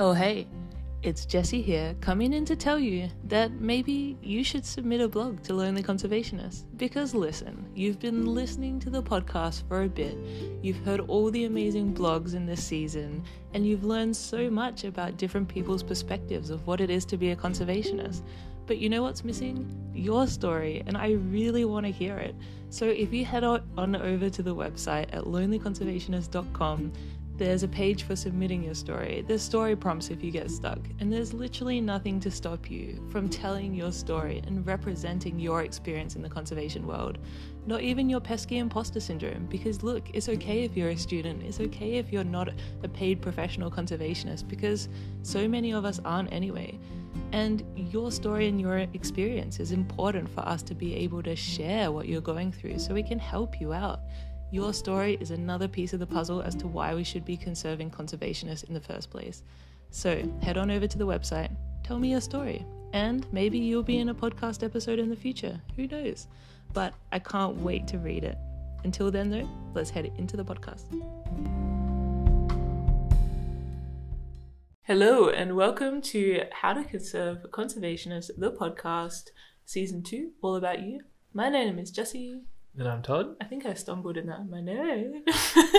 Oh, hey, it's Jessie here, coming in to tell you that maybe you should submit a blog to Lonely Conservationist. Because listen, you've been listening to the podcast for a bit, you've heard all the amazing blogs in this season, and you've learned so much about different people's perspectives of what it is to be a conservationist. But you know what's missing? Your story, and I really want to hear it. So if you head on over to the website at lonelyconservationist.com, there's a page for submitting your story. There's story prompts if you get stuck, and there's literally nothing to stop you from telling your story and representing your experience in the conservation world. Not even your pesky imposter syndrome, because look, it's okay if you're a student, it's okay if you're not a paid professional conservationist, because so many of us aren't anyway. And your story and your experience is important for us to be able to share what you're going through so we can help you out. Your story is another piece of the puzzle as to why we should be conserving conservationists in the first place. So head on over to the website, tell me your story, and maybe you'll be in a podcast episode in the future. Who knows? But I can't wait to read it. Until then, though, let's head into the podcast. Hello, and welcome to How to Conserve Conservationists, the podcast, season two, all about you. My name is Jessie. And I'm Todd. I think I stumbled in that. My name.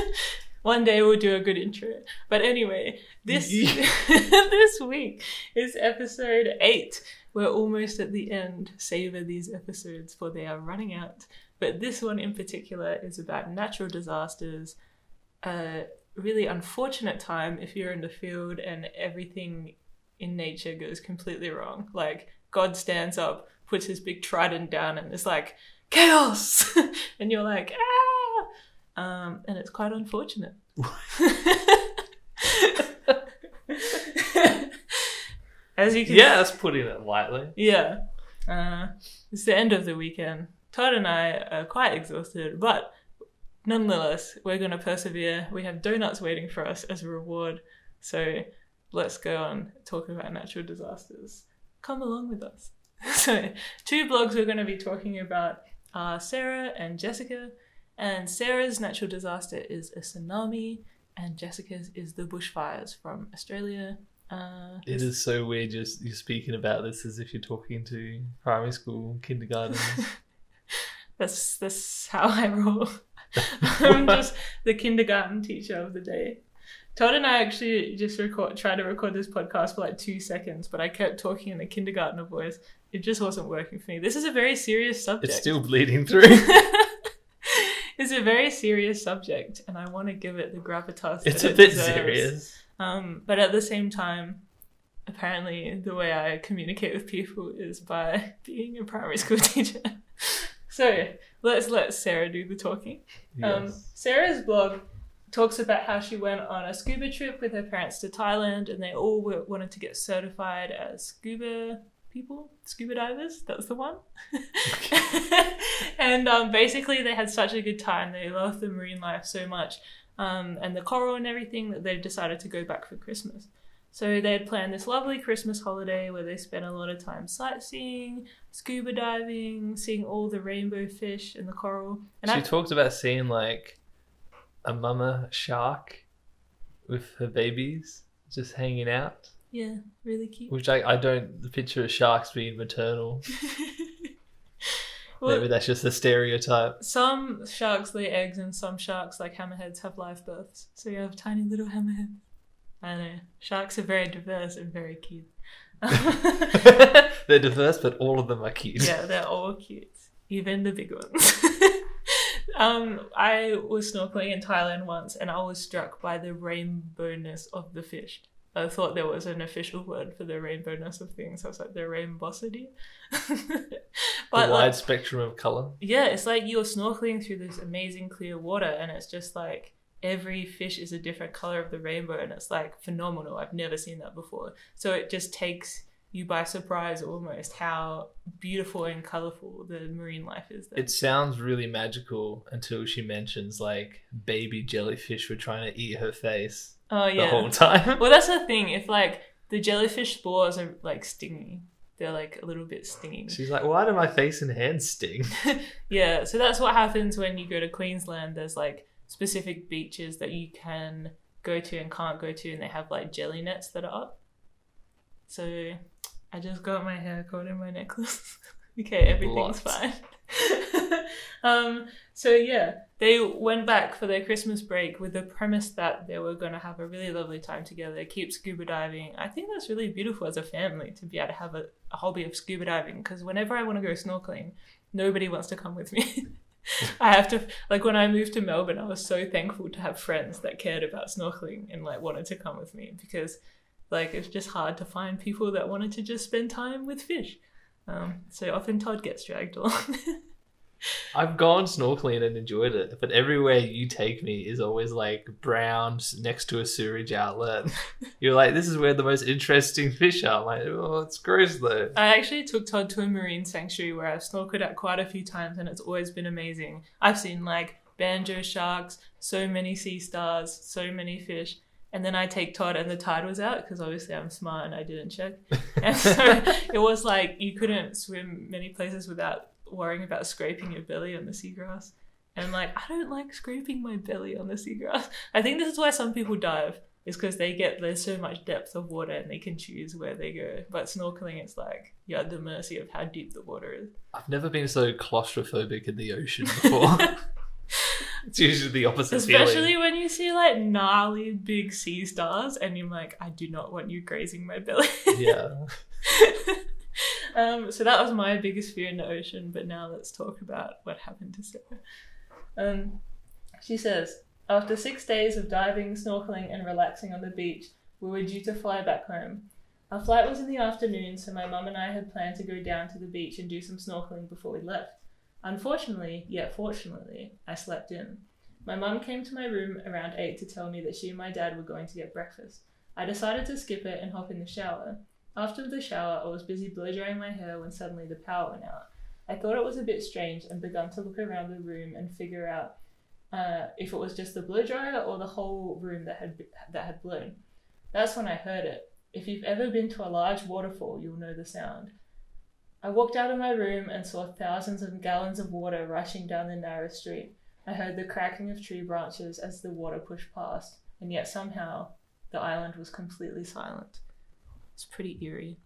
One day we'll do a good intro. But anyway, this this week is episode eight. We're almost at the end. Savor these episodes for they are running out. But this one in particular is about natural disasters. A really unfortunate time if you're in the field and everything in nature goes completely wrong. Like God stands up, puts his big trident down, and it's like, chaos. And you're like ah! Um, and it's quite unfortunate. As you can yeah that's putting it lightly. Yeah. Uh, it's the end of the weekend. Todd and i are quite exhausted but nonetheless we're going to persevere. We have donuts waiting for us as a reward. So let's go and talk about natural disasters. Come along with us. So two blogs we're going to be talking about are Sarah and Jessica. And Sarah's natural disaster is a tsunami, and Jessica's is the bushfires from Australia. Uh, it is so weird just you speaking about this as if you're talking to primary school, kindergarten. that's that's how I roll. I'm just the kindergarten teacher of the day. Todd and I actually just record tried to record this podcast for like two seconds, but I kept talking in a kindergartner voice. It just wasn't working for me. This is a very serious subject. It's still bleeding through. it's a very serious subject, and I want to give it the gravitas. It's a it bit deserves. serious. Um, but at the same time, apparently the way I communicate with people is by being a primary school teacher. so let's let Sarah do the talking. Um, yes. Um, Sarah's blog talks about how she went on a scuba trip with her parents to Thailand and they all were, wanted to get certified as scuba people, scuba divers. That's the one. and um, basically, they had such a good time. They loved the marine life so much um, and the coral and everything that they decided to go back for Christmas. So they had planned this lovely Christmas holiday where they spent a lot of time sightseeing, scuba diving, seeing all the rainbow fish and the coral. And she I, talked about seeing like a mama shark with her babies just hanging out. Yeah, really cute. Which I, I don't the picture of sharks being maternal. well, Maybe that's just a stereotype. Some sharks lay eggs, and some sharks, like hammerheads, have live births. So you have tiny little hammerheads. I know. Sharks are very diverse and very cute. they're diverse, but all of them are cute. Yeah, they're all cute, even the big ones. Um, I was snorkeling in Thailand once and I was struck by the rainbowness of the fish. I thought there was an official word for the rainbowness of things. I was like the rainbowsity. but the wide like, spectrum of color. Yeah, it's like you're snorkeling through this amazing clear water, and it's just like every fish is a different color of the rainbow, and it's like phenomenal. I've never seen that before. So it just takes you by surprise almost how beautiful and colorful the marine life is there. It sounds really magical until she mentions like baby jellyfish were trying to eat her face. Oh yeah. The whole time. well that's the thing. If like the jellyfish spores are like stinging. They're like a little bit stinging. She's like, why do my face and hands sting? yeah, so that's what happens when you go to Queensland. There's like specific beaches that you can go to and can't go to, and they have like jelly nets that are up. So I just got my hair caught in my necklace. okay, everything's Lots. fine. um, so yeah, they went back for their Christmas break with the premise that they were going to have a really lovely time together, keep scuba diving. I think that's really beautiful as a family to be able to have a, a hobby of scuba diving because whenever I want to go snorkeling, nobody wants to come with me. I have to like when I moved to Melbourne, I was so thankful to have friends that cared about snorkeling and like wanted to come with me because like it's just hard to find people that wanted to just spend time with fish. Um, so often Todd gets dragged along. I've gone snorkeling and enjoyed it, but everywhere you take me is always like brown next to a sewage outlet. You're like, this is where the most interesting fish are. I'm like, oh, it's gross though. I actually took Todd to a marine sanctuary where I've snorkeled at quite a few times and it's always been amazing. I've seen like banjo sharks, so many sea stars, so many fish. And then I take Todd and the tide was out because obviously I'm smart and I didn't check. And so it was like you couldn't swim many places without worrying about scraping your belly on the seagrass. And like, I don't like scraping my belly on the seagrass. I think this is why some people dive, is because they get there's so much depth of water and they can choose where they go. But snorkeling, it's like you're at the mercy of how deep the water is. I've never been so claustrophobic in the ocean before. it's usually the opposite Especially feeling. when you see like gnarly big sea stars and you're like, I do not want you grazing my belly. Yeah. um, so that was my biggest fear in the ocean. But now let's talk about what happened to Sarah. Um, she says, after six days of diving, snorkeling, and relaxing on the beach, we were due to fly back home. Our flight was in the afternoon, so my mum and I had planned to go down to the beach and do some snorkeling before we left. Unfortunately, yet fortunately, I slept in. My mum came to my room around 8 to tell me that she and my dad were going to get breakfast. I decided to skip it and hop in the shower. After the shower, I was busy blow drying my hair when suddenly the power went out. I thought it was a bit strange and begun to look around the room and figure out uh, if it was just the blow dryer or the whole room that had that had blown. That's when I heard it. If you've ever been to a large waterfall, you'll know the sound. I walked out of my room and saw thousands of gallons of water rushing down the narrow street. I heard the cracking of tree branches as the water pushed past, and yet somehow the island was completely silent. It's pretty eerie.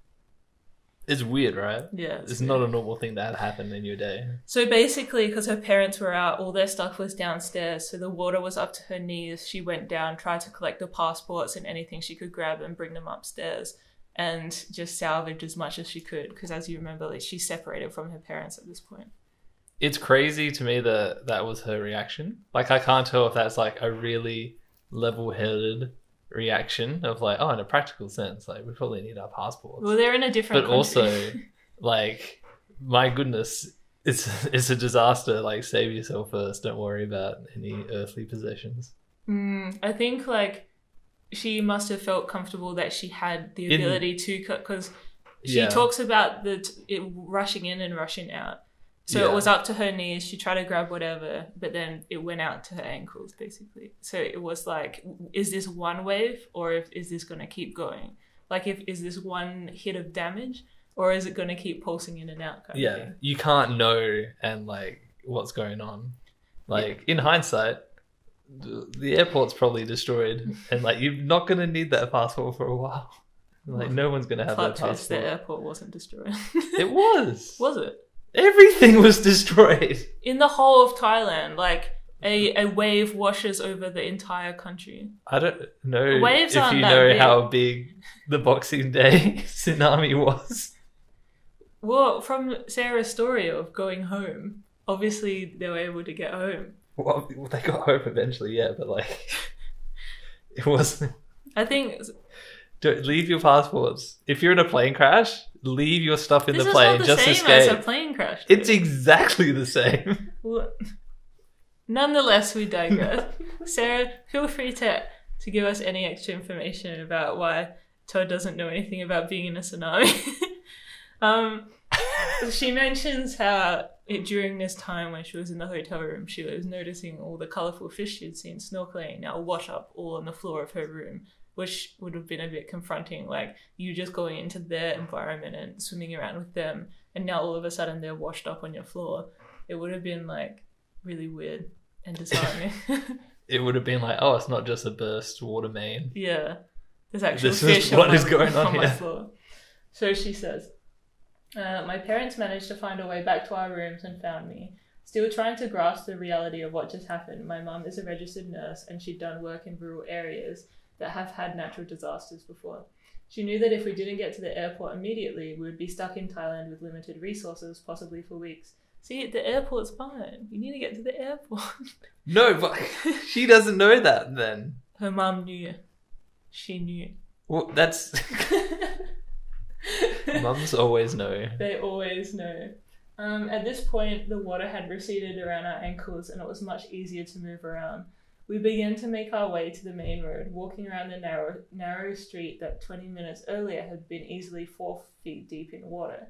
It's weird, right? Yeah. It's not a normal thing that happened in your day. So basically, because her parents were out, all their stuff was downstairs, so the water was up to her knees. She went down, tried to collect the passports and anything she could grab and bring them upstairs, and just salvaged as much as she could. Because as you remember, like, she's separated from her parents at this point. It's crazy to me that that was her reaction. Like, I can't tell if that's like a really level headed reaction of like, oh, in a practical sense, like, we probably need our passports. Well, they're in a different. but country. also like my goodness it's it's a disaster like save yourself first don't worry about any earthly possessions Mm, I think like she must have felt comfortable that she had the In- ability to cut because she Yeah. talks about the t- it rushing in and rushing out. So Yeah. it was up to her knees. She tried to grab whatever, but then it went out to her ankles, basically. So it was like, is this one wave, or if, is this going to keep going? Like, if is this one hit of damage, or is it going to keep pulsing in and out? Yeah you can't know and like what's going on like in hindsight the airport's probably destroyed and like you're not going to need that passport for a while like no one's going to have Plot that twist: the airport wasn't destroyed. it was was it? everything was destroyed in the whole of Thailand, like a, a wave washes over the entire country. I don't know Waves if you know big. how big the Boxing Day tsunami was. Well, from Sarah's story of going home, obviously they were able to get home. Well, they got home eventually, yeah, but like, it wasn't. I think Don't leave your passports. If you're in a plane crash, leave your stuff in this the is plane. not the Just same escape. as a plane crash. It's exactly the same. Well, Nonetheless, we digress. Sarah, feel free to to give us any extra information about why Todd doesn't know anything about being in a tsunami. um, she mentions how it, during this time when she was in the hotel room, she was noticing all the colourful fish she'd seen snorkeling now wash up all on the floor of her room, which would have been a bit confronting. Like you just going into their environment and swimming around with them, and now all of a sudden they're washed up on your floor. It would have been like really weird and disheartening. it would have been like, oh, it's not just a burst water main. Yeah. There's actual This is fish on what my, is going on my here. floor. So she says, uh, My parents managed to find a way back to our rooms and found me. Still trying to grasp the reality of what just happened, my mum is a registered nurse and she'd done work in rural areas that have had natural disasters before. She knew that if we didn't get to the airport immediately, we would be stuck in Thailand with limited resources, possibly for weeks. See, the airport's fine. You need to get to the airport. No, but she doesn't know that then. Her mum knew. She knew. Well, that's mums always know. They always know. Um, at this point, the water had receded around our ankles and it was much easier to move around. We began to make our way to the main road, walking around the narrow, narrow street that 20 minutes earlier had been easily four feet deep in water.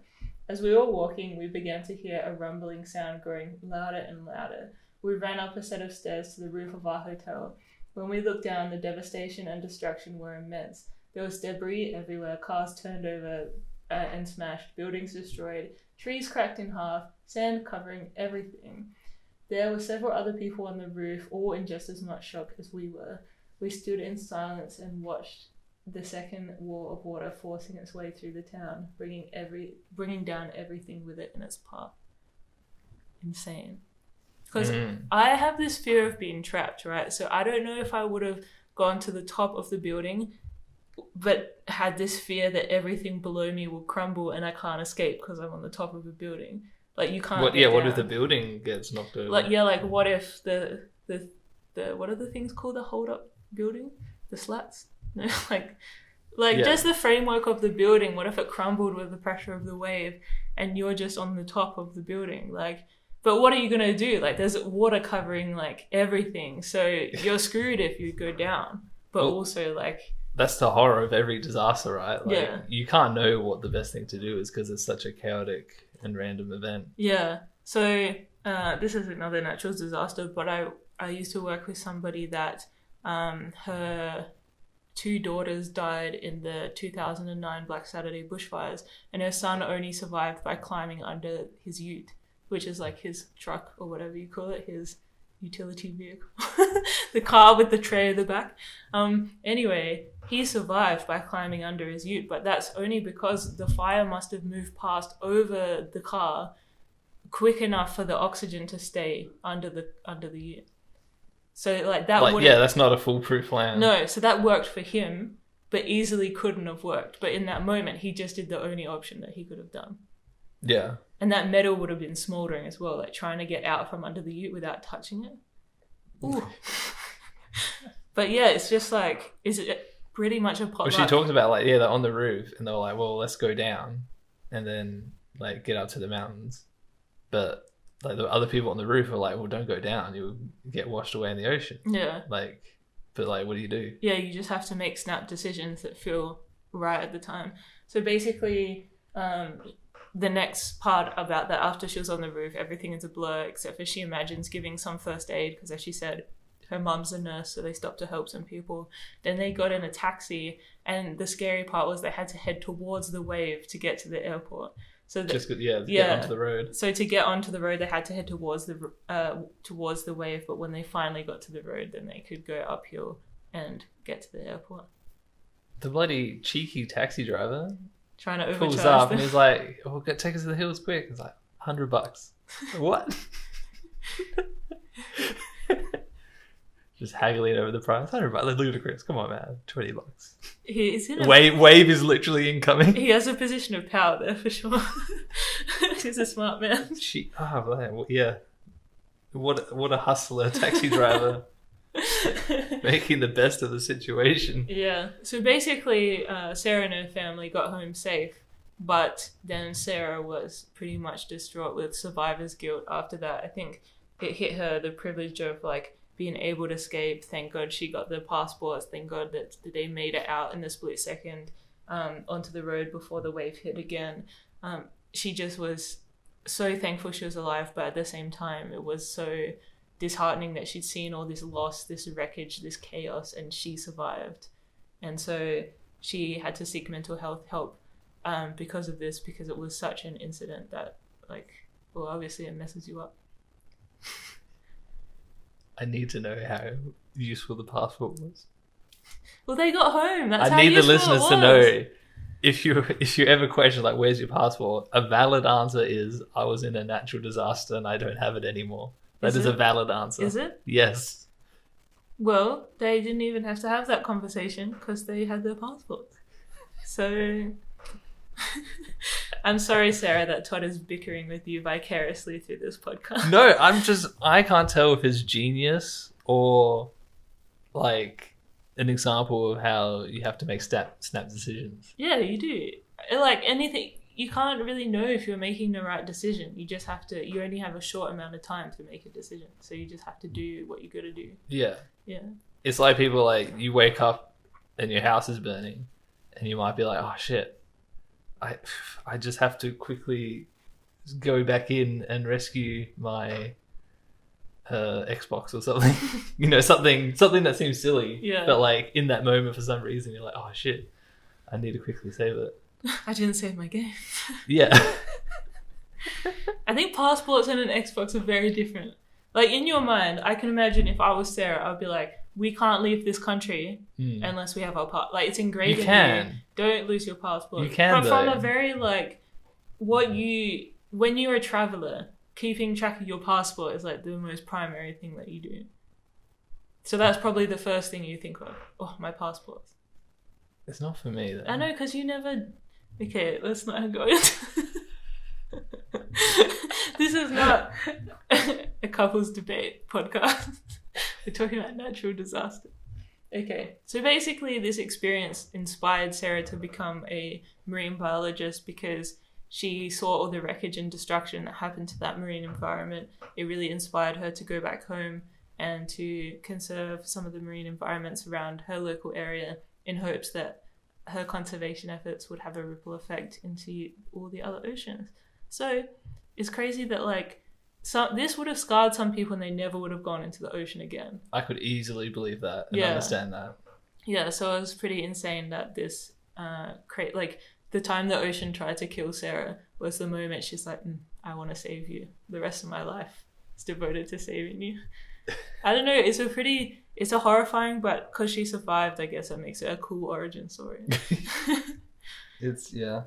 As we were walking, we began to hear a rumbling sound growing louder and louder. We ran up a set of stairs to the roof of our hotel. When we looked down, the devastation and destruction were immense. There was debris everywhere, cars turned over uh, and smashed, buildings destroyed, trees cracked in half, sand covering everything. There were several other people on the roof, all in just as much shock as we were. We stood in silence and watched the second wall of water forcing its way through the town, bringing every bringing down everything with it in its path. Insane. Because Mm. I have this fear of being trapped, right? So I don't know if I would have gone to the top of the building, but had this fear that everything below me will crumble and I can't escape because I'm on the top of a building. Like you can't. What? Yeah. What if the building gets knocked over? Like yeah, like what if the the the what are the things called the hold up building? The slats? No, like like Yeah. just the framework of the building. What if it crumbled with the pressure of the wave and you're just on the top of the building? Like but what are you gonna do? Like there's water covering like everything. So you're screwed if you go down. But Well- also like That's the horror of every disaster, right? Like, Yeah. You can't know what the best thing to do is because it's such a chaotic and random event. Yeah. So uh, this is another natural disaster, but I I used to work with somebody that um, her two daughters died in the 2009 Black Saturday bushfires, and her son only survived by climbing under his ute, which is like his truck or whatever you call it, his utility vehicle, the car with the tray at the back. Um, anyway, he survived by climbing under his ute, but that's only because the fire must have moved past over the car quick enough for the oxygen to stay under the under the ute. So like that like, would yeah, that's not a foolproof plan. no, so that worked for him, but easily couldn't have worked. But in that moment, he just did the only option that he could have done. Yeah. And that metal would have been smoldering as well, like trying to get out from under the ute without touching it. Ooh. but yeah, it's just like, is it pretty much a Well, she talked about like yeah, they're on the roof and they were like, well, let's go down and then like get up to the mountains, but like the other people on the roof were like, well, don't go down, you'll get washed away in the ocean. yeah, Like, but like, what do you do? yeah, you just have to make snap decisions that feel right at the time. So basically, um, the next part about that, after she was on the roof, everything is a blur except for she imagines giving some first aid because, as she said, her mum's a nurse, so they stopped to help some people. Then they got in a taxi, and the scary part was they had to head towards the wave to get to the airport. So Just yeah, get Yeah. onto the road. so to get onto the road, they had to head towards the uh, towards the wave. But when they finally got to the road, then they could go uphill and get to the airport. The bloody cheeky taxi driver Trying to pulls overcharge up them. and he's like, "Oh, get take us to the hills quick." It's like hundred bucks. what? Just haggling over the price. Hundred bucks. Like, ludicrous. Come on, man. Twenty bucks. He is in Wave, wave is literally incoming. he has a position of power there for sure. He's a smart man. She, oh man, well, yeah. What what a hustler, taxi driver, making the best of the situation. Yeah. So basically, uh, Sarah and her family got home safe, but then Sarah was pretty much distraught with survivor's guilt after that. I think it hit her the privilege of like being able to escape. Thank God she got the passports. Thank God that they made it out in the split second um, onto the road before the wave hit again. Um, she just was so thankful she was alive, but at the same time, it was so disheartening that she'd seen all this loss, this wreckage, this chaos, and she survived. And so she had to seek mental health help um, because of this, because it was such an incident that, like, well, obviously it messes you up. I need to know how useful the passport was. Well, they got home. That's I how need the useful it listeners to was. know if you if you ever question like where's your passport, a valid answer is I was in a natural disaster and I don't have it anymore. That Is is, it? a valid answer. Is it? Yes. Well, they didn't even have to have that conversation because they had their passports. So, I'm sorry, Sarah, that Todd is bickering with you vicariously through this podcast. No, I'm just I can't tell if it's genius or like an example of how you have to make snap snap decisions. Yeah, you do. Like anything, you can't really know if you're making the right decision. You just have to. You only have a short amount of time to make a decision, so you just have to do what you got to do. Yeah. Yeah. It's like people like you wake up and your house is burning and you might be like, "Oh shit. I I just have to quickly go back in and rescue my uh, Xbox or something. you know, something something that seems silly. Yeah. But like in that moment for some reason you're like, "Oh shit. I need to quickly save it." I didn't save my game. Yeah. I think passports and an Xbox are very different. Like in your mind, I can imagine if I was Sarah, I'd be like, "We can't leave this country Hmm. unless we have our passport. Like it's engraved. You in you. Don't lose your passport. You can, From, from a very like, what you when you're a traveler, keeping track of your passport is like the most primary thing that you do. So that's probably the first thing you think of. Oh, my passport. It's not for me though. I know because you never. Okay, let's not go into. this is not a couples debate podcast. We're talking about natural disaster. Okay, so basically, this experience inspired Sarah to become a marine biologist because she saw all the wreckage and destruction that happened to that marine environment. It really inspired her to go back home and to conserve some of the marine environments around her local area in hopes that her conservation efforts would have a ripple effect into all the other oceans. So it's crazy that like some this would have scarred some people and they never would have gone into the ocean again. I could easily believe that and Yeah. understand that. Yeah, so it was pretty insane that this uh create like the time the ocean tried to kill Sarah was the moment she's like, mm, I want to save you. The rest of my life is devoted to saving you. I don't know. It's a pretty, it's a horrifying, but because she survived, I guess that makes it a cool origin story. It's yeah.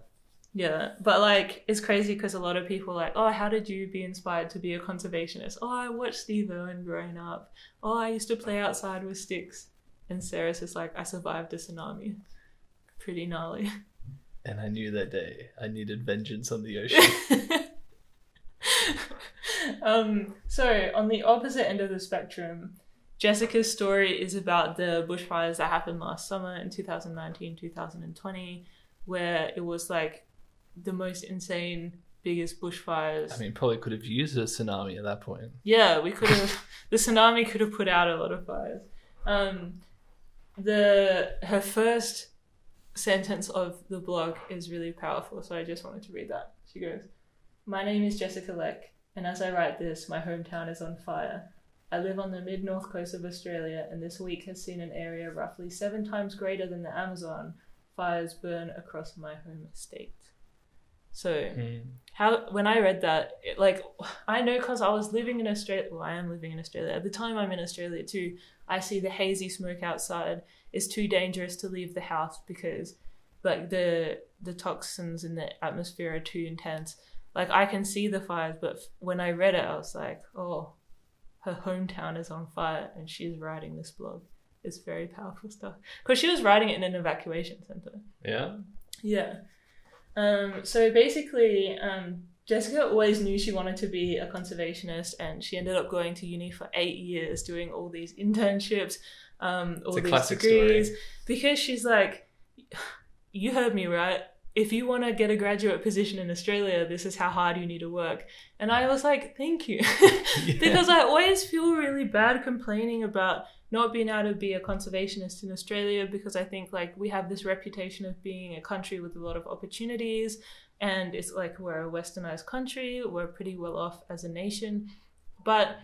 Yeah, but like it's crazy because a lot of people are like, oh, how did you be inspired to be a conservationist? Oh, I watched Steve Irwin growing up. Oh, I used to play outside with sticks. And Sarah's just like, I survived a tsunami. Pretty gnarly. And I knew that day I needed vengeance on the ocean. um, so on the opposite end of the spectrum, Jessica's story is about the bushfires that happened last summer in 2019, 2020, where it was like the most insane, biggest bushfires. I mean, probably could have used a tsunami at that point. Yeah, we could have. the tsunami could have put out a lot of fires. Um, the her first sentence of the blog is really powerful, so I just wanted to read that. She goes, "My name is Jessica Leck, and as I write this, my hometown is on fire. I live on the mid north coast of Australia, and this week has seen an area roughly seven times greater than the Amazon fires burn across my home state." So mm. how when I read that, it, like I know because I was living in Australia. Well, I am living in Australia at the time. I'm in Australia too. I see the hazy smoke outside. It's too dangerous to leave the house because, like the the toxins in the atmosphere are too intense. Like I can see the fires, but f- when I read it, I was like, oh, her hometown is on fire, and she's writing this blog. It's very powerful stuff because she was writing it in an evacuation center. Yeah. Yeah. Um, so basically, um, Jessica always knew she wanted to be a conservationist, and she ended up going to uni for eight years, doing all these internships, um, all these degrees, story. because she's like, "You heard me right. If you want to get a graduate position in Australia, this is how hard you need to work." And I was like, "Thank you," because I always feel really bad complaining about not being able to be a conservationist in Australia because I think like we have this reputation of being a country with a lot of opportunities and it's like we're a westernized country, we're pretty well off as a nation. But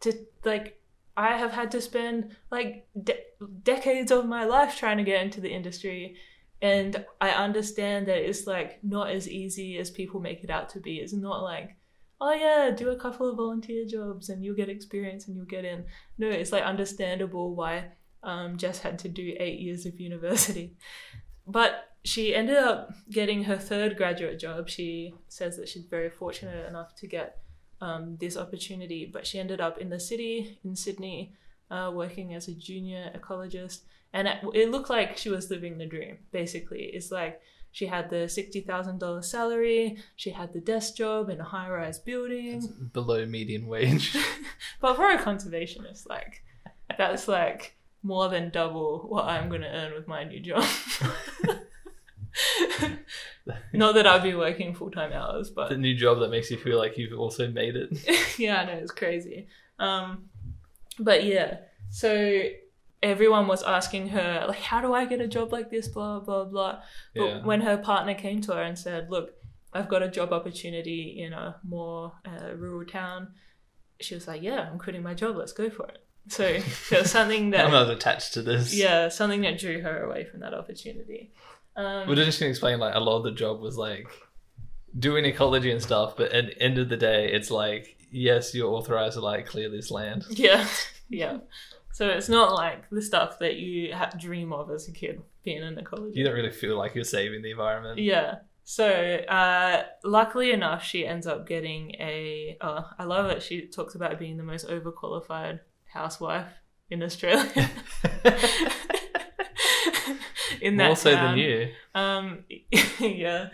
to like I have had to spend like de- decades of my life trying to get into the industry and I understand that it's like not as easy as people make it out to be. It's not like oh yeah, do a couple of volunteer jobs and you'll get experience and you'll get in. No, it's like understandable why um, Jess had to do eight years of university. But she ended up getting her third graduate job. She says that she's very fortunate enough to get um, this opportunity, but she ended up in the city in Sydney uh, working as a junior ecologist. And it, it looked like she was living the dream, basically. It's like she had the $60,000 salary, she had the desk job in a high rise building. It's below median wage. but for a conservationist, like, that's like more than double what I'm going to earn with my new job. Not that I'd be working full time hours, but the new job that makes you feel like you've also made it. yeah, I know it's crazy. Um, but yeah, so everyone was asking her like, "How do I get a job like this?" Blah blah blah. But Yeah. when her partner came to her and said, "Look, I've got a job opportunity in a more uh, rural town," she was like, "Yeah, I'm quitting my job. Let's go for it." So there was something that I'm not attached to this. yeah, something that drew her away from that opportunity. Um, Well, didn't she explain like a lot of the job was like doing ecology and stuff, but at the end of the day, it's like yes, you're authorized to like clear this land. Yeah, yeah. So it's not like the stuff that you dream of as a kid being an ecologist. You don't really feel like you're saving the environment. Yeah. So uh, luckily enough, she ends up getting a. Oh, I love it. She talks about being the most overqualified housewife in Australia. in that More so town. than you. Um, yeah.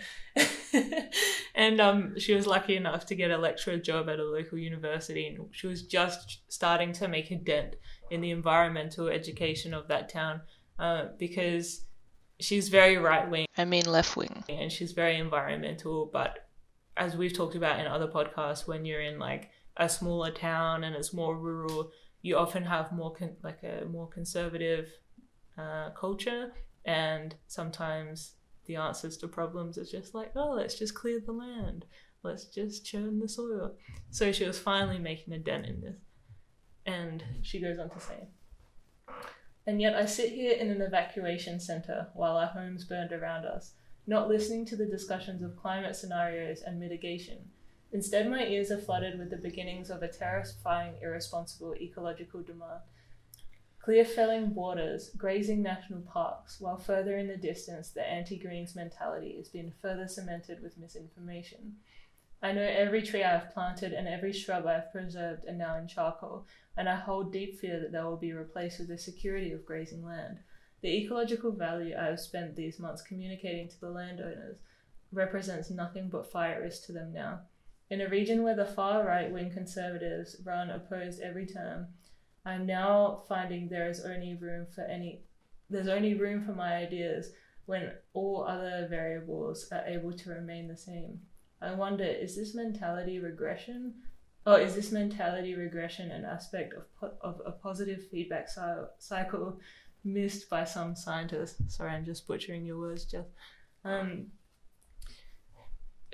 and um, she was lucky enough to get a lecturer job at a local university, and she was just starting to make a dent in the environmental education of that town uh, because she's very right wing I mean left wing. and she's very environmental. But as we've talked about in other podcasts, when you're in like a smaller town and it's more rural, you often have more con- like a more conservative uh, culture, and sometimes the answers to problems is just like, oh, let's just clear the land, let's just churn the soil. So she was finally making a dent in this, and she goes on to say. And yet I sit here in an evacuation centre while our homes burned around us, not listening to the discussions of climate scenarios and mitigation. Instead, my ears are flooded with the beginnings of a terrifying, irresponsible ecological demand. Clear felling borders, grazing national parks, while further in the distance, the anti greens mentality is being further cemented with misinformation. I know every tree I have planted and every shrub I have preserved are now in charcoal, and I hold deep fear that they will be replaced with the security of grazing land. The ecological value I have spent these months communicating to the landowners represents nothing but fire risk to them now. In a region where the far right wing conservatives run opposed every term, I am now finding there is only room for any there's only room for my ideas when all other variables are able to remain the same. I wonder, is this mentality regression? Or is this mentality regression an aspect of, po- of a positive feedback cy- cycle missed by some scientists? Sorry, I'm just butchering your words, Jess. Um,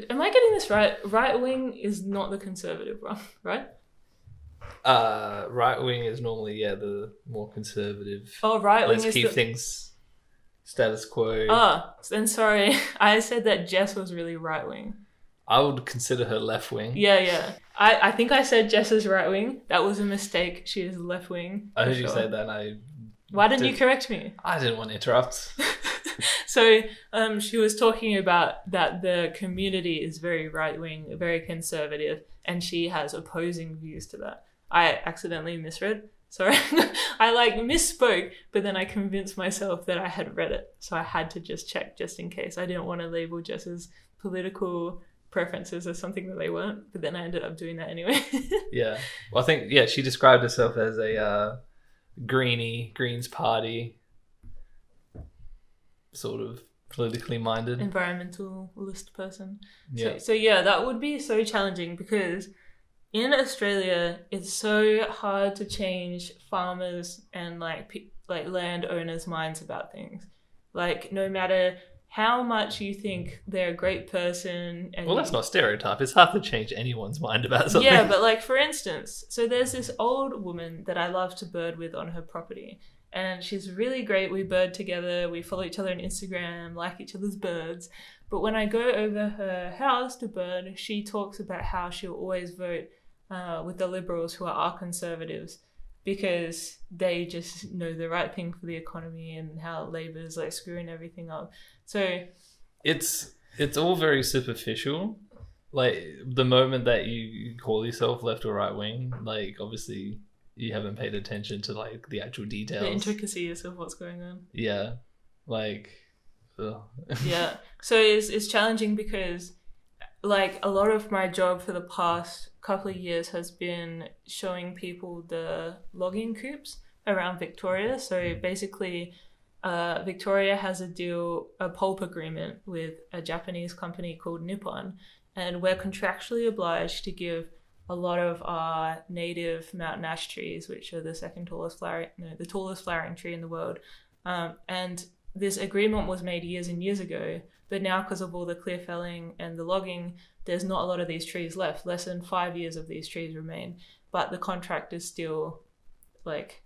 am I getting this right? Right wing is not the conservative one, right? Uh, right wing is normally yeah the more conservative. Oh, right wing Let's keep the. things status quo. Ah, then sorry, I said that Jess was really right wing. I would consider her left wing. Yeah, yeah. I, I think I said Jess is right wing. That was a mistake. She is left wing. I heard you say that. I Why didn't you correct me? I didn't want to interrupt. so um, she was talking about that the community is very right wing, very conservative, and she has opposing views to that. I accidentally misread. Sorry, I like misspoke, but then I convinced myself that I had read it, so I had to just check just in case. I didn't want to label Jess's political preferences as something that they weren't, but then I ended up doing that anyway. Yeah. Well, I think yeah, she described herself as a uh, greenie, Greens Party, sort of politically minded. Environmentalist person. Yeah. So, so yeah, that would be so challenging because in Australia, it's so hard to change farmers and like pe- like landowners' minds about things. Like no matter how much you think they're a great person, and Well, that's not stereotype. It's hard to change anyone's mind about something. yeah, but like for instance, so there's this old woman that I love to bird with on her property, and she's really great. We bird together, we follow each other on Instagram, like each other's birds. But when I go over her house to bird, she talks about how she'll always vote uh, with the Liberals, who are our conservatives, because they just know the right thing for the economy and how labor is like screwing everything up. So it's it's all very superficial. Like the moment that you call yourself left or right wing, like obviously you haven't paid attention to like the actual details. the intricacies of what's going on. yeah, like yeah so it's, it's challenging because like a lot of my job for the past couple of years has been showing people the logging coupes around victoria. So basically uh, victoria has a deal a pulp agreement with a japanese company called nippon and we're contractually obliged to give a lot of our native mountain ash trees which are the second tallest flowering no, the tallest flowering tree in the world. Um, and this agreement was made years and years ago, but now because of all the clear felling and the logging, there's not a lot of these trees left. Less than five years of these trees remain, but the contract is still like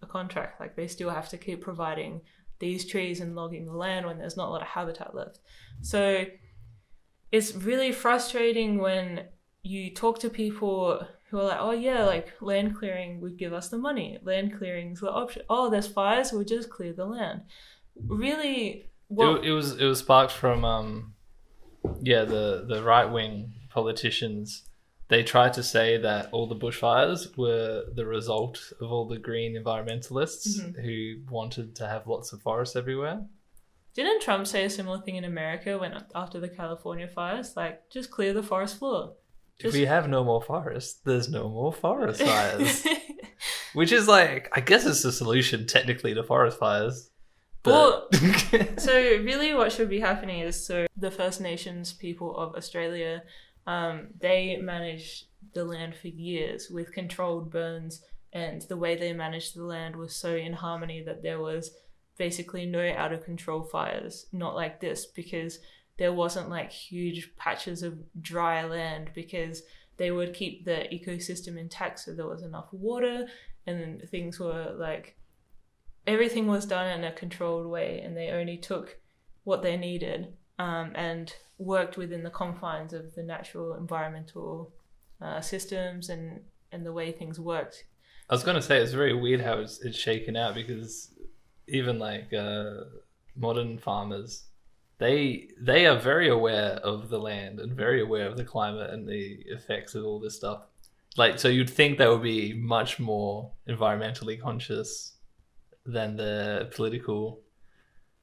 a contract. Like they still have to keep providing these trees and logging the land when there's not a lot of habitat left. So it's really frustrating when you talk to people who are like, oh yeah, like land clearing would give us the money. Land clearing's the option. Oh, there's fires, we'll just clear the land. Really, what? it, it was it was sparked from um yeah the the right wing politicians they tried to say that all the bushfires were the result of all the green environmentalists Mhm. who wanted to have lots of forests everywhere Didn't Trump say a similar thing in America when after the California fires, like just clear the forest floor? if we have no more forests there's no more forest fires which is like i guess it's the solution technically to forest fires but so really what should be happening is so the first nations people of australia um, they managed the land for years with controlled burns and the way they managed the land was so in harmony that there was basically no out of control fires. Not like this because there wasn't like huge patches of dry land because they would keep the ecosystem intact so there was enough water and things were like everything was done in a controlled way and they only took what they needed um, and worked within the confines of the natural environmental uh, systems and, and the way things worked. I was gonna say it's very weird how it's, it's shaken out because even like uh, modern farmers, they they are very aware of the land and very aware of the climate and the effects of all this stuff. Like, so you'd think they would be much more environmentally conscious than the political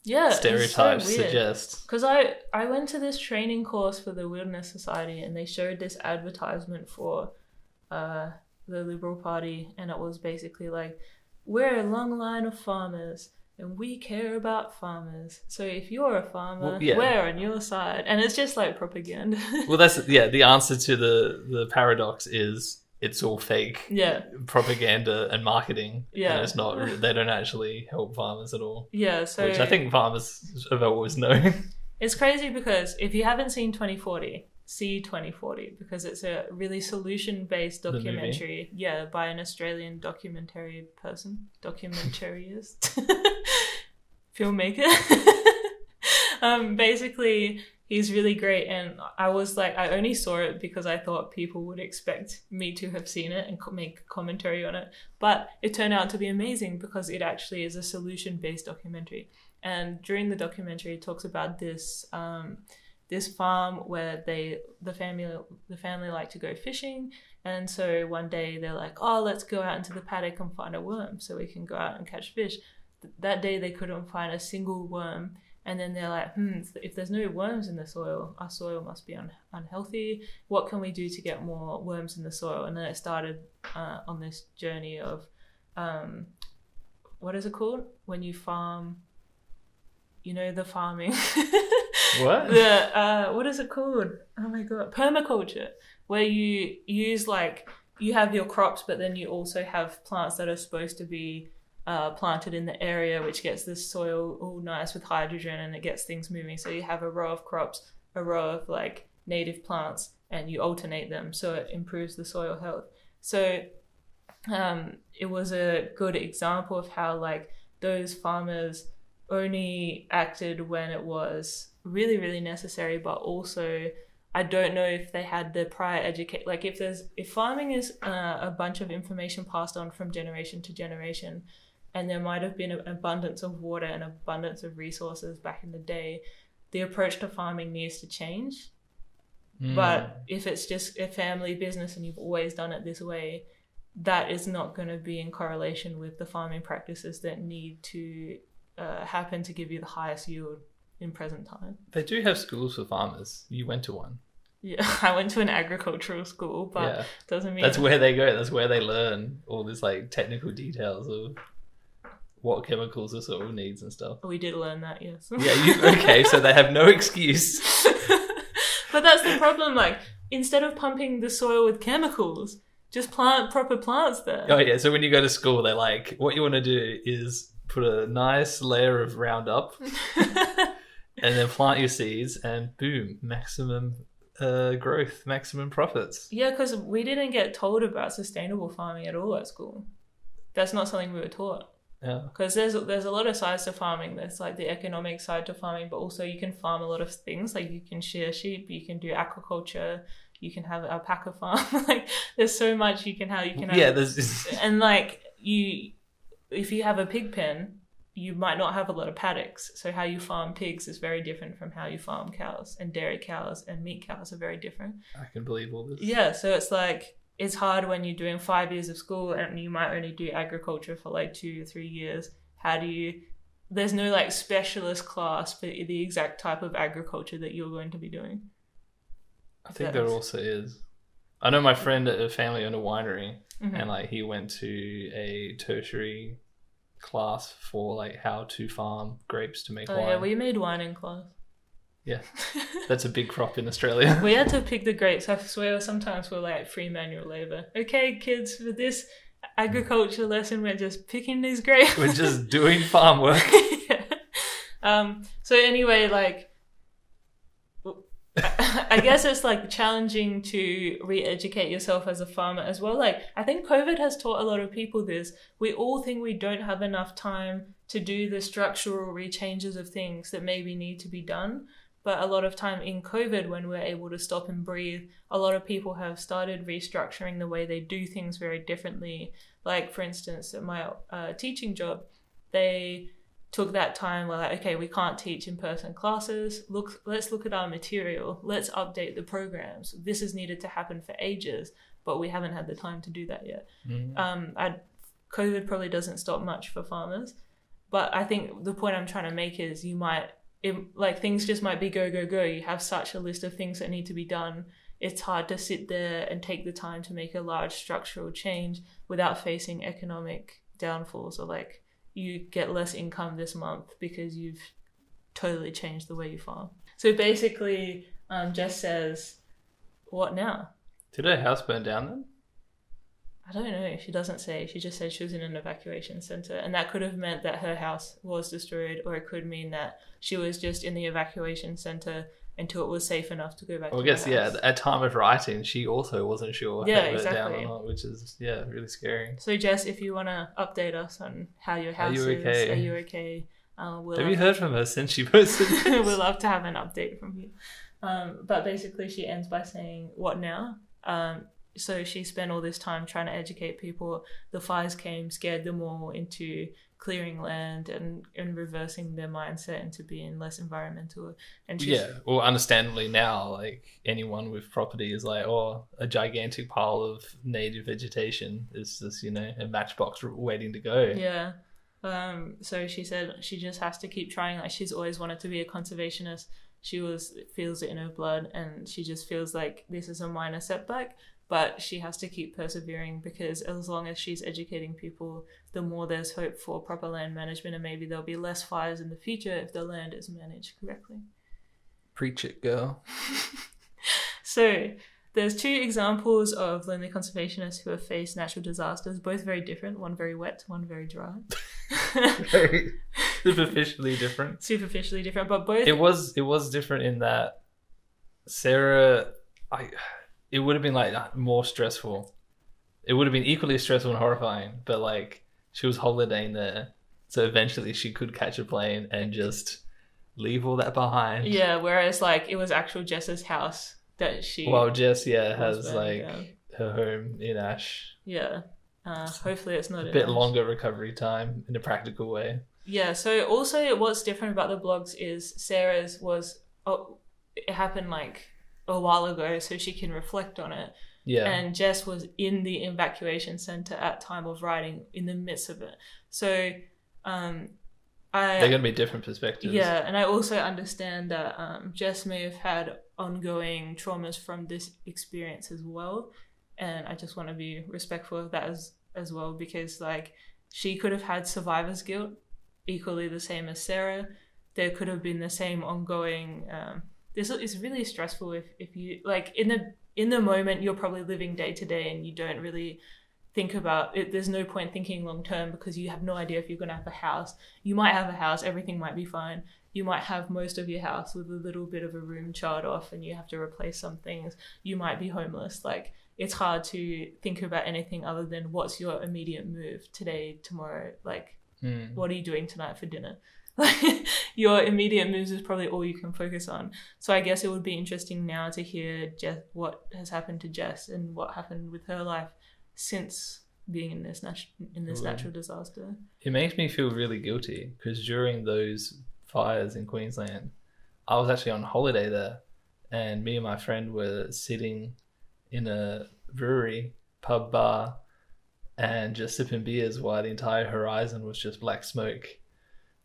Yeah, stereotypes so suggest. Because I, I went to this training course for the Wilderness Society and they showed this advertisement for uh, the Liberal Party, and it was basically like, we're a long line of farmers and we care about farmers. So if you're a farmer, Well, yeah. we're on your side. And it's just like propaganda. Well, that's yeah. The answer to the the paradox is it's all fake. yeah, propaganda and marketing. Yeah. and it's not. They don't actually help farmers at all. yeah. So which I think farmers have always known. It's crazy because if you haven't seen 2040, see 2040 because it's a really solution based documentary. Yeah, by an Australian documentary person, documentarist, filmmaker. um, basically, he's really great, and I was like, I only saw it because I thought people would expect me to have seen it and make commentary on it. But it turned out to be amazing because it actually is a solution based documentary. And during the documentary it talks about this um, this farm where they the family the family like to go fishing. And so one day they're like oh let's go out into the paddock and find a worm so we can go out and catch fish. That day they couldn't find a single worm and then they're like hmm if there's no worms in the soil our soil must be un- unhealthy. What can we do to get more worms in the soil? And then it started uh, on this journey of um, what is it called? When you farm you know the farming. What? the uh what is it called? Oh my god permaculture where you use like you have your crops but then you also have plants that are supposed to be uh, planted in the area which gets the soil all nice with hydrogen and it gets things moving. So you have a row of crops a row of like native plants and you alternate them so it improves the soil health. So um, it was a good example of how like those farmers only acted when it was really really necessary but also i don't know if they had the prior educate like if there's if farming is uh, a bunch of information passed on from generation to generation and there might have been an abundance of water and abundance of resources back in the day the approach to farming needs to change Mm. but if it's just a family business and you've always done it this way, that is not going to be in correlation with the farming practices that need to uh, happen to give you the highest yield in present time. they do have schools for farmers. You went to one. Yeah, I went to an agricultural school, but yeah. doesn't mean That's where they go. That's where they learn all this like technical details of what chemicals the soil needs and stuff. we did learn that. Yes. Yeah, you okay, so they have no excuse. but that's the problem. Like instead of pumping the soil with chemicals, just plant proper plants there. Oh yeah, so when you go to school, they're like, what you want to do is put a nice layer of Roundup and then plant your seeds, and boom, maximum uh, growth, maximum profits. Yeah, because we didn't get told about sustainable farming at all at school. That's not something we were taught. Yeah, Because there's there's a lot of sides to farming. There's like the economic side to farming, but also you can farm a lot of things. Like you can shear sheep, you can do aquaculture, you can have alpaca farm. like there's so much you can have. You can have, yeah. There's and like you, if you have a pig pen, you might not have a lot of paddocks. So how you farm pigs is very different from how you farm cows, and dairy cows and meat cows are very different. I can believe all this. Yeah, so it's like it's hard when you're doing five years of school and you might only do agriculture for like two or three years. How do you? There's no like specialist class for the exact type of agriculture that you're going to be doing. I think there also is. I know my friend at a family owned a winery, Mhm. and like he went to a tertiary class for like how to farm grapes to make Oh wine. yeah, we made wine in class. Yeah. That's a big crop in Australia. we had to pick the grapes. I swear sometimes we're like free manual labor. Okay, kids, for this agriculture lesson, we're just picking these grapes. We're just doing farm work. yeah. Um. So anyway, like, I I guess it's like challenging to re-educate yourself as a farmer as well. Like, I think COVID has taught a lot of people this. We all think we don't have enough time to do the structural rechanges of things that maybe need to be done. But a lot of time in COVID, when we're able to stop and breathe, a lot of people have started restructuring the way they do things very differently. Like, for instance, at my uh, teaching job, they took that time where like okay we can't teach in person classes. Look let's look at our material. Let's update the programs. This has needed to happen for ages but we haven't had the time to do that yet. Mm. um I, covid probably doesn't stop much for farmers. But i think the point i'm trying to make is you might it, like things just might be go go go you have such a list of things that need to be done it's hard to sit there and take the time to make a large structural change without facing economic downfalls or like you get less income this month because you've totally changed the way you farm. So basically, um, Jess says, "What now?" Did her house burn down then? I don't know. She doesn't say. She just said she was in an evacuation center, and that could have meant that her house was destroyed, or it could mean that she was just in the evacuation center until it was safe enough to go back. Well, I guess yeah. At time of writing, she also wasn't sure Yeah, if it burnt down or exactly. not, which is yeah, really scary. So Jess, if you want to update us on how your house Are you is, okay? are you okay? Uh, we'll Have you heard from her since she posted? this? we'd love to have an update from you. Um, but basically, she ends by saying, What now? Um, so she spent all this time trying to educate people. The fires came, scared them all into clearing land and, and reversing their mindset into being less environmental. And she's, Yeah, well, understandably now, like anyone with property is like, oh, a gigantic pile of native vegetation is just you know a matchbox waiting to go. Yeah. Um, so she said she just has to keep trying. Like she's always wanted to be a conservationist. She was feels it in her blood, and she just feels like this is a minor setback. But she has to keep persevering because as long as she's educating people, the more there's hope for proper land management, and maybe there'll be less fires in the future if the land is managed correctly. Preach it, girl. So there's two examples of lonely conservationists who have faced natural disasters, both very different. One very wet, one very dry. Very superficially different. Superficially different, but both It was it was different in that Sarah, I, it would have been like more stressful it would have been equally stressful and horrifying. But like she was holidaying there, so eventually she could catch a plane and just leave all that behind. Yeah, whereas like it was actual Jess's house that she. Well, Jess, yeah, has like down. her home in Ash. Yeah. Uh, hopefully it's not A bit Ash. longer recovery time in a practical way. Yeah. So also, what's different about the blogs is Sarah's was oh, it happened like a while ago, so she can reflect on it. Yeah. And Jess was in the evacuation center at time of writing, in the midst of it. So, um, I They're to be different perspectives. Yeah, and I also understand that um, Jess may have had ongoing traumas from this experience as well, and I just want to be respectful of that as as well because like she could have had survivor's guilt, equally the same as Sarah. There could have been the same ongoing. Um, this is really stressful if if you like in the in the moment you're probably living day to day and you don't really think about it. There's no point thinking long term because you have no idea if you're going to have a house. You might have a house everything might be fine. You might have most of your house with a little bit of a room charred off and you have to replace some things. You might be homeless. Like it's hard to think about anything other than what's your immediate move today tomorrow? Like Mm. what are you doing tonight for dinner your immediate moves is probably all you can focus on. So i guess it would be interesting now to hear Jess, what has happened to jess and what happened with her life since being in this nat- in this natural disaster. It makes me feel really guilty because during those fires in Queensland, I was actually on holiday there, and me and my friend were sitting in a brewery, pub bar, and just sipping beers while the entire horizon was just black smoke.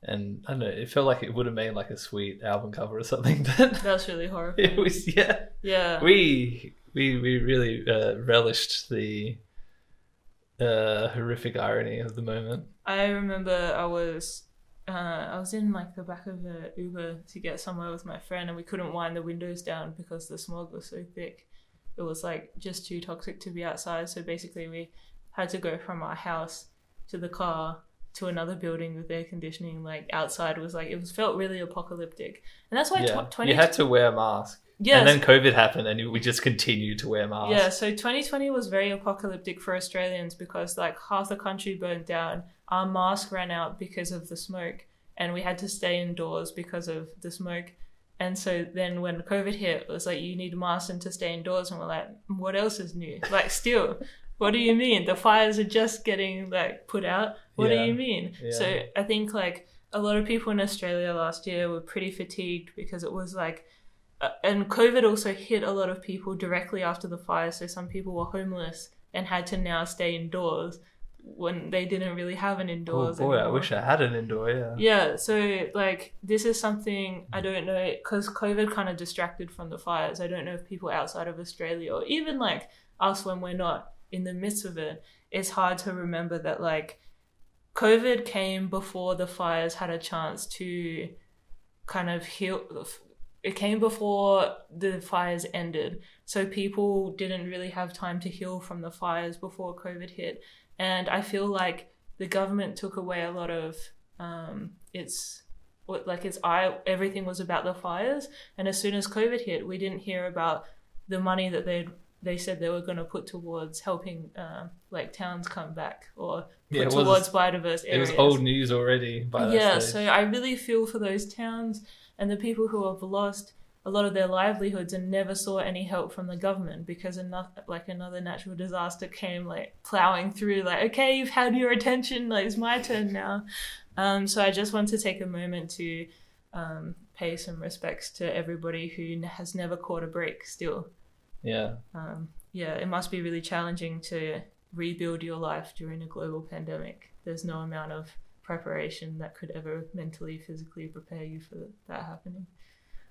And I don't know, it felt like it would have made like a sweet album cover or something, but that's really horrible. it was yeah. yeah We we we really uh, relished the uh, horrific irony of the moment. I remember I was uh, I was in like the back of the Uber to get somewhere with my friend, and we couldn't wind the windows down because the smog was so thick. It was like just too toxic to be outside. So basically, we had to go from our house to the car to another building with air conditioning. Like outside was like it was felt really apocalyptic, and that's why yeah, tw- twenty you had to wear a mask. yes, And then COVID happened, and we just continued to wear masks. Yeah, so 2020 was very apocalyptic for Australians because like half the country burned down. Our mask ran out because of the smoke, and we had to stay indoors because of the smoke. And so then when COVID hit, it was like you need masks and to stay indoors, and we're like, what else is new? Like still, what do you mean? The fires are just getting like put out. What Yeah. do you mean? Yeah. So I think like a lot of people in Australia last year were pretty fatigued because it was like uh, and COVID also hit a lot of people directly after the fire. So some people were homeless and had to now stay indoors when they didn't really have an Oh indoors. boy, I wish I had an indoor. Yeah. Yeah, so like this is something I don't know because COVID kind of distracted from the fires. I don't know if people outside of Australia or even like us when we're not in the midst of it, it's hard to remember that like COVID came before the fires had a chance to kind of heal. It came before the fires ended, so people didn't really have time to heal from the fires before COVID hit. And I feel like the government took away a lot of um, its like its eye. Everything was about the fires, and as soon as COVID hit, we didn't hear about the money that they they said they were going to put towards helping um, like towns come back or put Yeah, towards was. biodiverse It was old news already by yeah, stage. so I really feel for those towns and the people who have lost a lot of their livelihoods and never saw any help from the government because another like another natural disaster came like plowing through like okay you've had your attention like it's my turn now um, so I just want to take a moment to um, pay some respects to everybody who has never caught a break still yeah. um, yeah, it must be really challenging to rebuild your life during a global pandemic. There's no amount of preparation that could ever mentally, physically prepare you for that happening.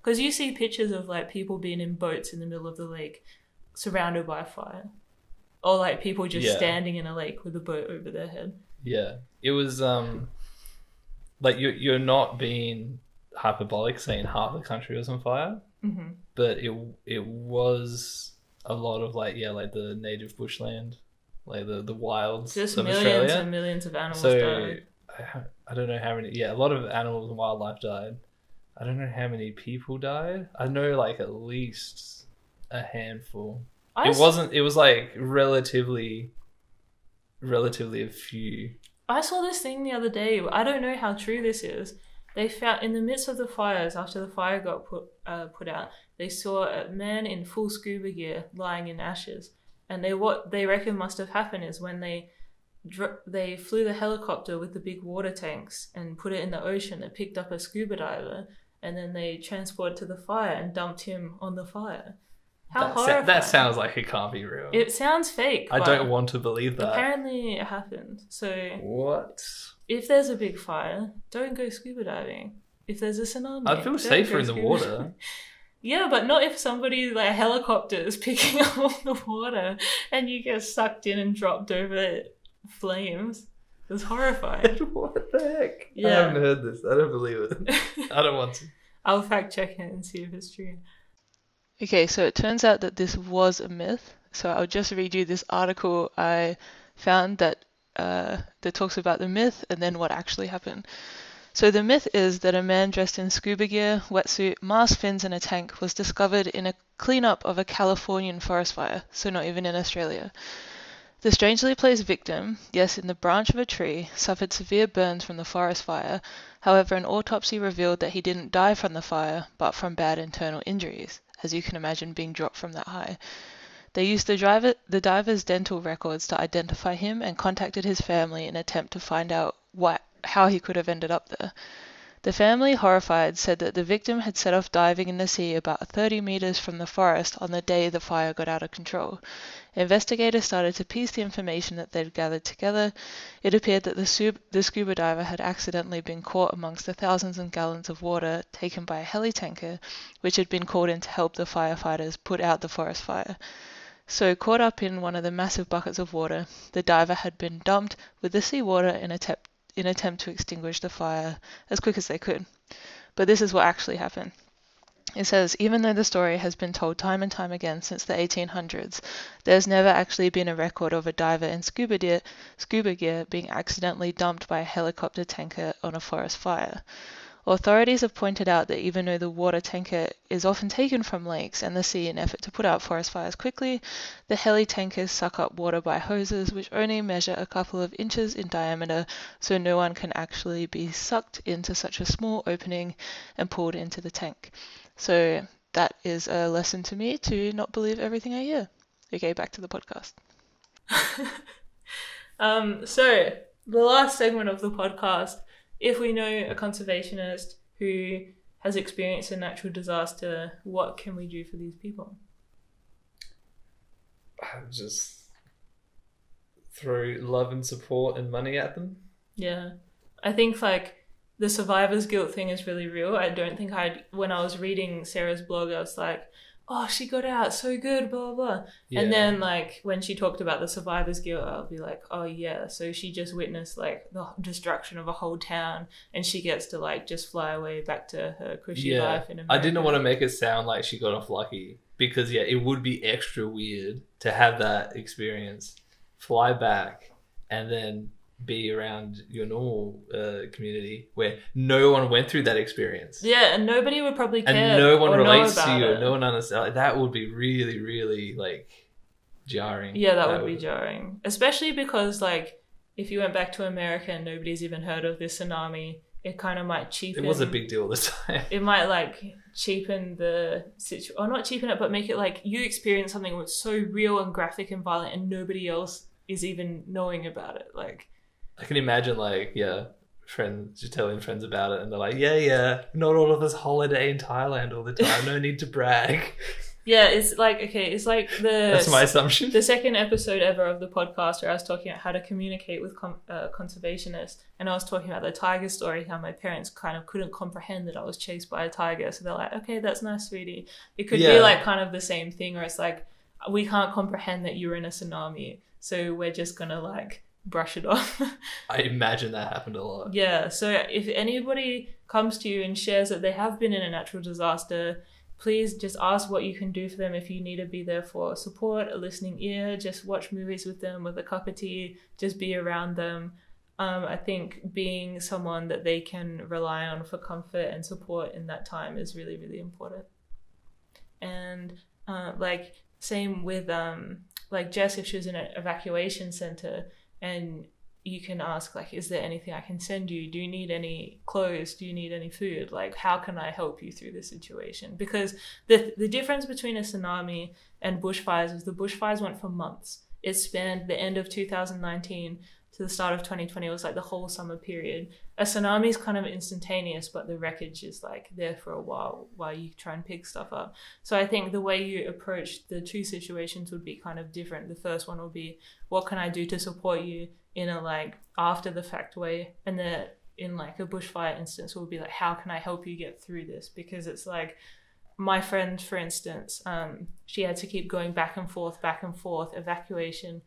Because you see pictures of like people being in boats in the middle of the lake, surrounded by fire, or like people just Yeah. standing in a lake with a boat over their head. Yeah, it was um, like you're you're not being hyperbolic saying half the country was on fire, hmm but it it was a lot of like yeah like the native bushland, like the the wilds Just of millions Australia. and millions of animals so died. I, I don't know how many. Yeah, a lot of animals and wildlife died. I don't know how many people died. I know like at least a handful. I it s- wasn't. It was like relatively relatively a few. I saw this thing the other day. I don't know how true this is. They found in the midst of the fires, after the fire got put uh, put out, they saw a man in full scuba gear lying in ashes. And they what they reckon must have happened is when they they flew the helicopter with the big water tanks and put it in the ocean. It picked up a scuba diver, and then they transported to the fire and dumped him on the fire. How that, horrifying! that sounds like it can't be real. It sounds fake. I don't want to believe that. Apparently, it happened. So What? if there's a big fire, don't go scuba diving. If there's a tsunami, I'd feel safer in the water. diving. Yeah, but not if somebody like a helicopter is picking up all the water and you get sucked in and dropped over flames. It's horrifying. what the heck? I haven't heard this. I don't believe it. I don't want to. I'll fact check it and see if it's true. Okay, so it turns out that this was a myth. So I'll just read you this article I found that uh, that talks about the myth and then what actually happened. So the myth is that a man dressed in scuba gear, wetsuit, mask, fins, and a tank was discovered in a cleanup of a Californian forest fire. So not even in Australia. The strangely placed victim, yes, in the branch of a tree, suffered severe burns from the forest fire. However, an autopsy revealed that he didn't die from the fire, but from bad internal injuries as you can imagine being dropped from that high. They used the, driver, the diver's dental records to identify him and contacted his family in an attempt to find out what, how he could have ended up there. The family, horrified, said that the victim had set off diving in the sea about 30 meters from the forest on the day the fire got out of control. Investigators started to piece the information that they'd gathered together. It appeared that the, the scuba diver had accidentally been caught amongst the thousands of gallons of water taken by a heli tanker, which had been called in to help the firefighters put out the forest fire. So, caught up in one of the massive buckets of water, the diver had been dumped with the seawater in attempt in an attempt to extinguish the fire as quick as they could. But this is what actually happened. It says, even though the story has been told time and time again since the 1800s, there's never actually been a record of a diver in scuba gear, scuba gear being accidentally dumped by a helicopter tanker on a forest fire. Authorities have pointed out that even though the water tanker is often taken from lakes and the sea in effort to put out forest fires quickly, the heli tankers suck up water by hoses which only measure a couple of inches in diameter, so no one can actually be sucked into such a small opening and pulled into the tank. So that is a lesson to me to not believe everything I hear. Okay, back to the podcast. Um, so the last segment of the podcast, if we know a conservationist who has experienced a natural disaster, what can we do for these people? Just throw love and support and money at them. Yeah. I think like the survivor's guilt thing is really real. I don't think I when I was reading Sarah's blog I was like, "Oh, she got out so good, blah blah." Yeah. And then like when she talked about the survivor's guilt, I'll be like, "Oh yeah, so she just witnessed like the destruction of a whole town and she gets to like just fly away back to her cushy yeah, life in America." I didn't want to make it sound like she got off lucky because yeah, it would be extra weird to have that experience, fly back, and then be around your normal uh, community where no one went through that experience. Yeah, and nobody would probably care. and no one relates to you. it. No one understands. That would be really, really like jarring. Yeah, that, would be jarring. Especially because, like, if you went back to America and nobody's even heard of this tsunami, it kind of might cheapen. It was a big deal this time. It might, like, cheapen the situation. Or not cheapen it, but make it like you experience something that's so real and graphic and violent and nobody else is even knowing about it. Like, I can imagine like yeah, friends just telling friends about it, and they're like, yeah, yeah, not all of us holiday in Thailand all the time. No need to brag. yeah, it's like, okay, it's like the. That's my assumption. the second episode ever of the podcast where I was talking about how to communicate with com- uh, conservationists, and I was talking about the tiger story, how my parents kind of couldn't comprehend that I was chased by a tiger. So they're like, okay, that's nice, sweetie. It could be like kind of the same thing, or it's like, we can't comprehend that you're in a tsunami, so we're just gonna like brush it off. I imagine that happened a lot. Yeah, so if anybody comes to you and shares that they have been in a natural disaster, please just ask what you can do for them if you need to be there for support, a listening ear, just watch movies with them with a cup of tea, just be around them. Um, I think being someone that they can rely on for comfort and support in that time is really, really important. And uh, like, same with um, like Jess, if she was in an evacuation center and you can ask like is there anything i can send you? Do you need any clothes? Do you need any food? Like how can i help you through this situation? Because the the difference between a tsunami and bushfires is the bushfires went for months. It spanned the end of 2019 to the start of 2020 it was like the whole summer period. A tsunami is kind of instantaneous but the wreckage is like there for a while while you try and pick stuff up. So i think the way you approach the two situations would be kind of different. The first one will be what can i do to support you in a like after the fact way? And the in like a bushfire instance will be like how can i help you get through this? Because it's like my friend for instance um, she had to keep going back and forth back and forth evacuation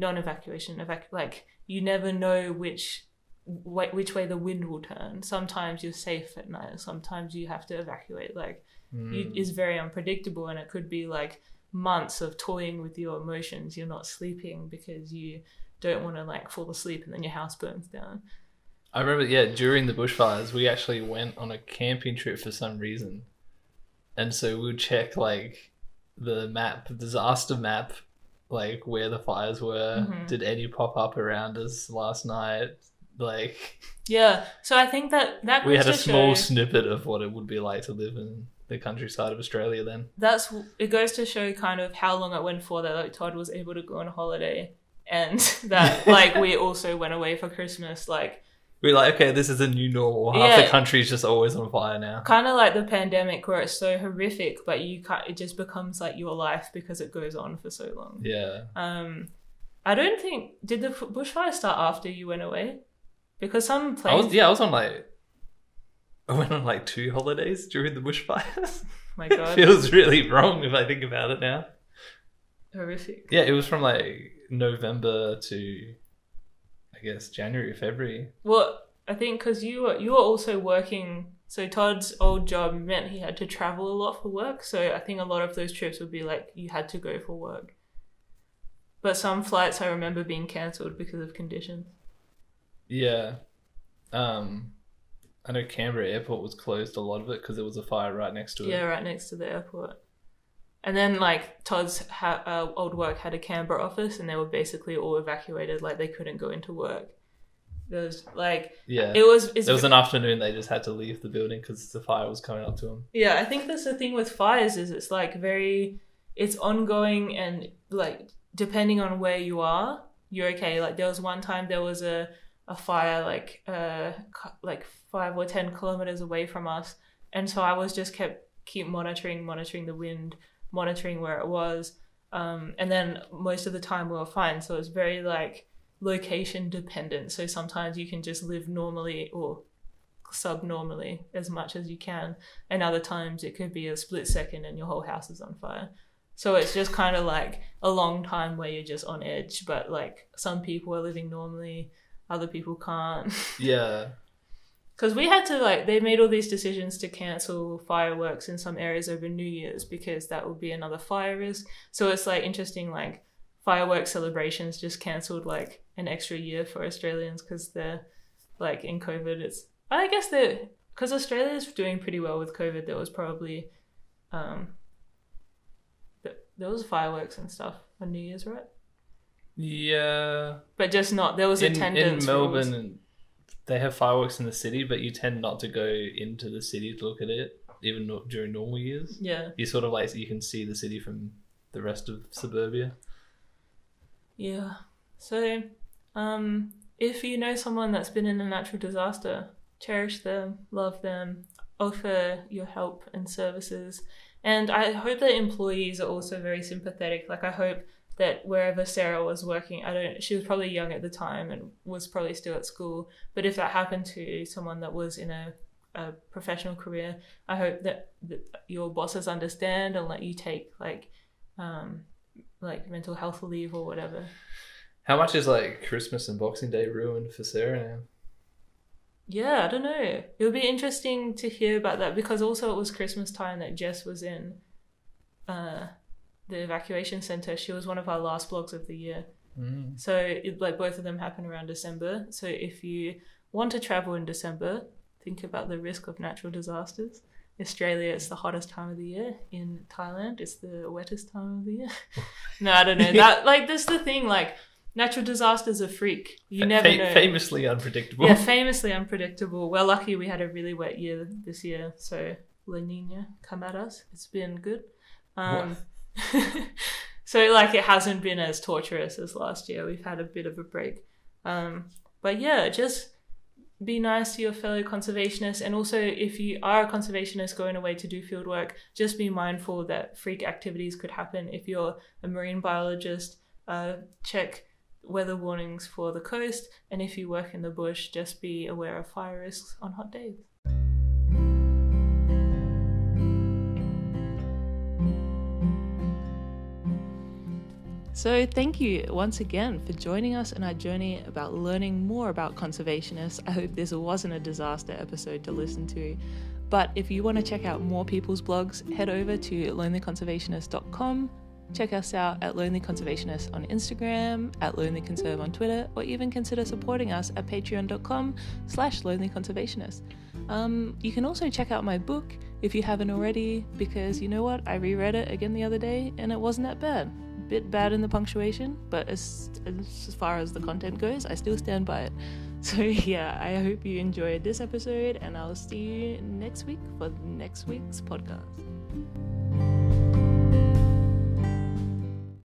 non-evacuation evac- like you never know which wh- which way the wind will turn. Sometimes you're safe at night sometimes you have to evacuate like Mm. you, is very unpredictable and it could be like months of toying with your emotions. You're not sleeping because you don't want to like fall asleep and then your house burns down. I remember, yeah, during the bushfires, we actually went on a camping trip for some reason, and so we would check like the map, disaster map, like where the fires were. Mhm. Did any pop up around us last night? Like yeah so i think that that we had a small show, snippet of what it would be like to live in the countryside of Australia then. that's it goes to show kind of how long it went for that like todd was able to go on holiday and that like we also went away for christmas like We're like, okay, this is a new normal. Half the Yeah. country's just always on fire now. kind of like the pandemic where it's so horrific but you can't it just becomes like your life because it goes on for so long Yeah. Um, I don't think did the bushfire start after you went away, because some I places. was yeah, I was on like I went on like two holidays during the bushfires. my it God, feels really wrong if I think about it now. horrific. Yeah, it was from like November to I guess January, February. Well, I think because you were you were also working. So Todd's old job meant he had to travel a lot for work. So I think a lot of those trips would be like you had to go for work. But some flights I remember being cancelled because of conditions. Yeah. Um I know Canberra Airport was closed a lot of it because there was a fire right next to it. Yeah, right next to the airport. And then like Todd's ha- uh, old work had a Canberra office, and they were basically all evacuated. Like they couldn't go into work. There was like Yeah. it was. It's, there was an afternoon they just had to leave the building because the fire was coming up to them. yeah, I think that's the thing with fires is it's like very, it's ongoing and like depending on where you are, you're okay. Like there was one time there was a a fire like uh like five or ten kilometers away from us, and so I was just kept keep monitoring, monitoring the wind, monitoring where it was, um, and then most of the time we were fine. So it's very like location dependent. So sometimes you can just live normally or subnormally as much as you can, and other times it could be a split second and your whole house is on fire. So it's just kind of like a long time where you're just on edge, but like some people are living normally, other people can't. Yeah. Because we had to like they made all these decisions to cancel fireworks in some areas over New Year's because that would be another fire risk. So it's like interesting like fireworks celebrations just cancelled like an extra year for Australians because they're like in COVID. It's I guess they because Australia's doing pretty well with COVID. There was probably um th- there was fireworks and stuff on New Year's, right? Yeah. But just not there was in, attendance in. Melbourne, they have fireworks in the city, but you tend not to go into the city to look at it, even no- during normal years. Yeah. You sort of like you can see the city from the rest of suburbia. Yeah. So, um, if you know someone that's been in a natural disaster, cherish them, love them, offer your help and services. And I hope that employees are also very sympathetic. Like, I hope that wherever Sarah was working, I don't, she was probably young at the time and was probably still at school. But if that happened to someone that was in a, a professional career, I hope that, that your bosses understand and let you take, like, um, like mental health leave or whatever. How much is like Christmas and Boxing Day ruined for Sarah now? Yeah, I don't know. It would be interesting to hear about that because also it was Christmas time that Jess was in uh, the evacuation center. She was one of our last blogs of the year. Mm. So it, like both of them happen around December. So if you want to travel in December, think about the risk of natural disasters. Australia, it's the hottest time of the year. In Thailand, it's the wettest time of the year. no, I don't know. That like that's the thing. Like natural disasters are freak. You never fa- know. Famously unpredictable. Yeah, famously unpredictable. We're lucky we had a really wet year this year, so La Nina come at us. It's been good. Um, so like it hasn't been as torturous as last year. We've had a bit of a break. Um, but yeah, just be nice to your fellow conservationists, and also if you are a conservationist going away to do field work, just be mindful that freak activities could happen. If you're a marine biologist, uh, check weather warnings for the coast, and if you work in the bush, just be aware of fire risks on hot days. So, thank you once again for joining us in our journey about learning more about conservationists. I hope this wasn't a disaster episode to listen to. But if you want to check out more people's blogs, head over to lonelyconservationist.com. Check us out at Lonely Conservationist on Instagram, at Lonely Conserve on Twitter, or even consider supporting us at patreon.com slash lonelyconservationist. Um, you can also check out my book if you haven't already, because you know what? I reread it again the other day and it wasn't that bad. Bit bad in the punctuation, but as, as far as the content goes, I still stand by it. So, yeah, I hope you enjoyed this episode, and I'll see you next week for next week's podcast.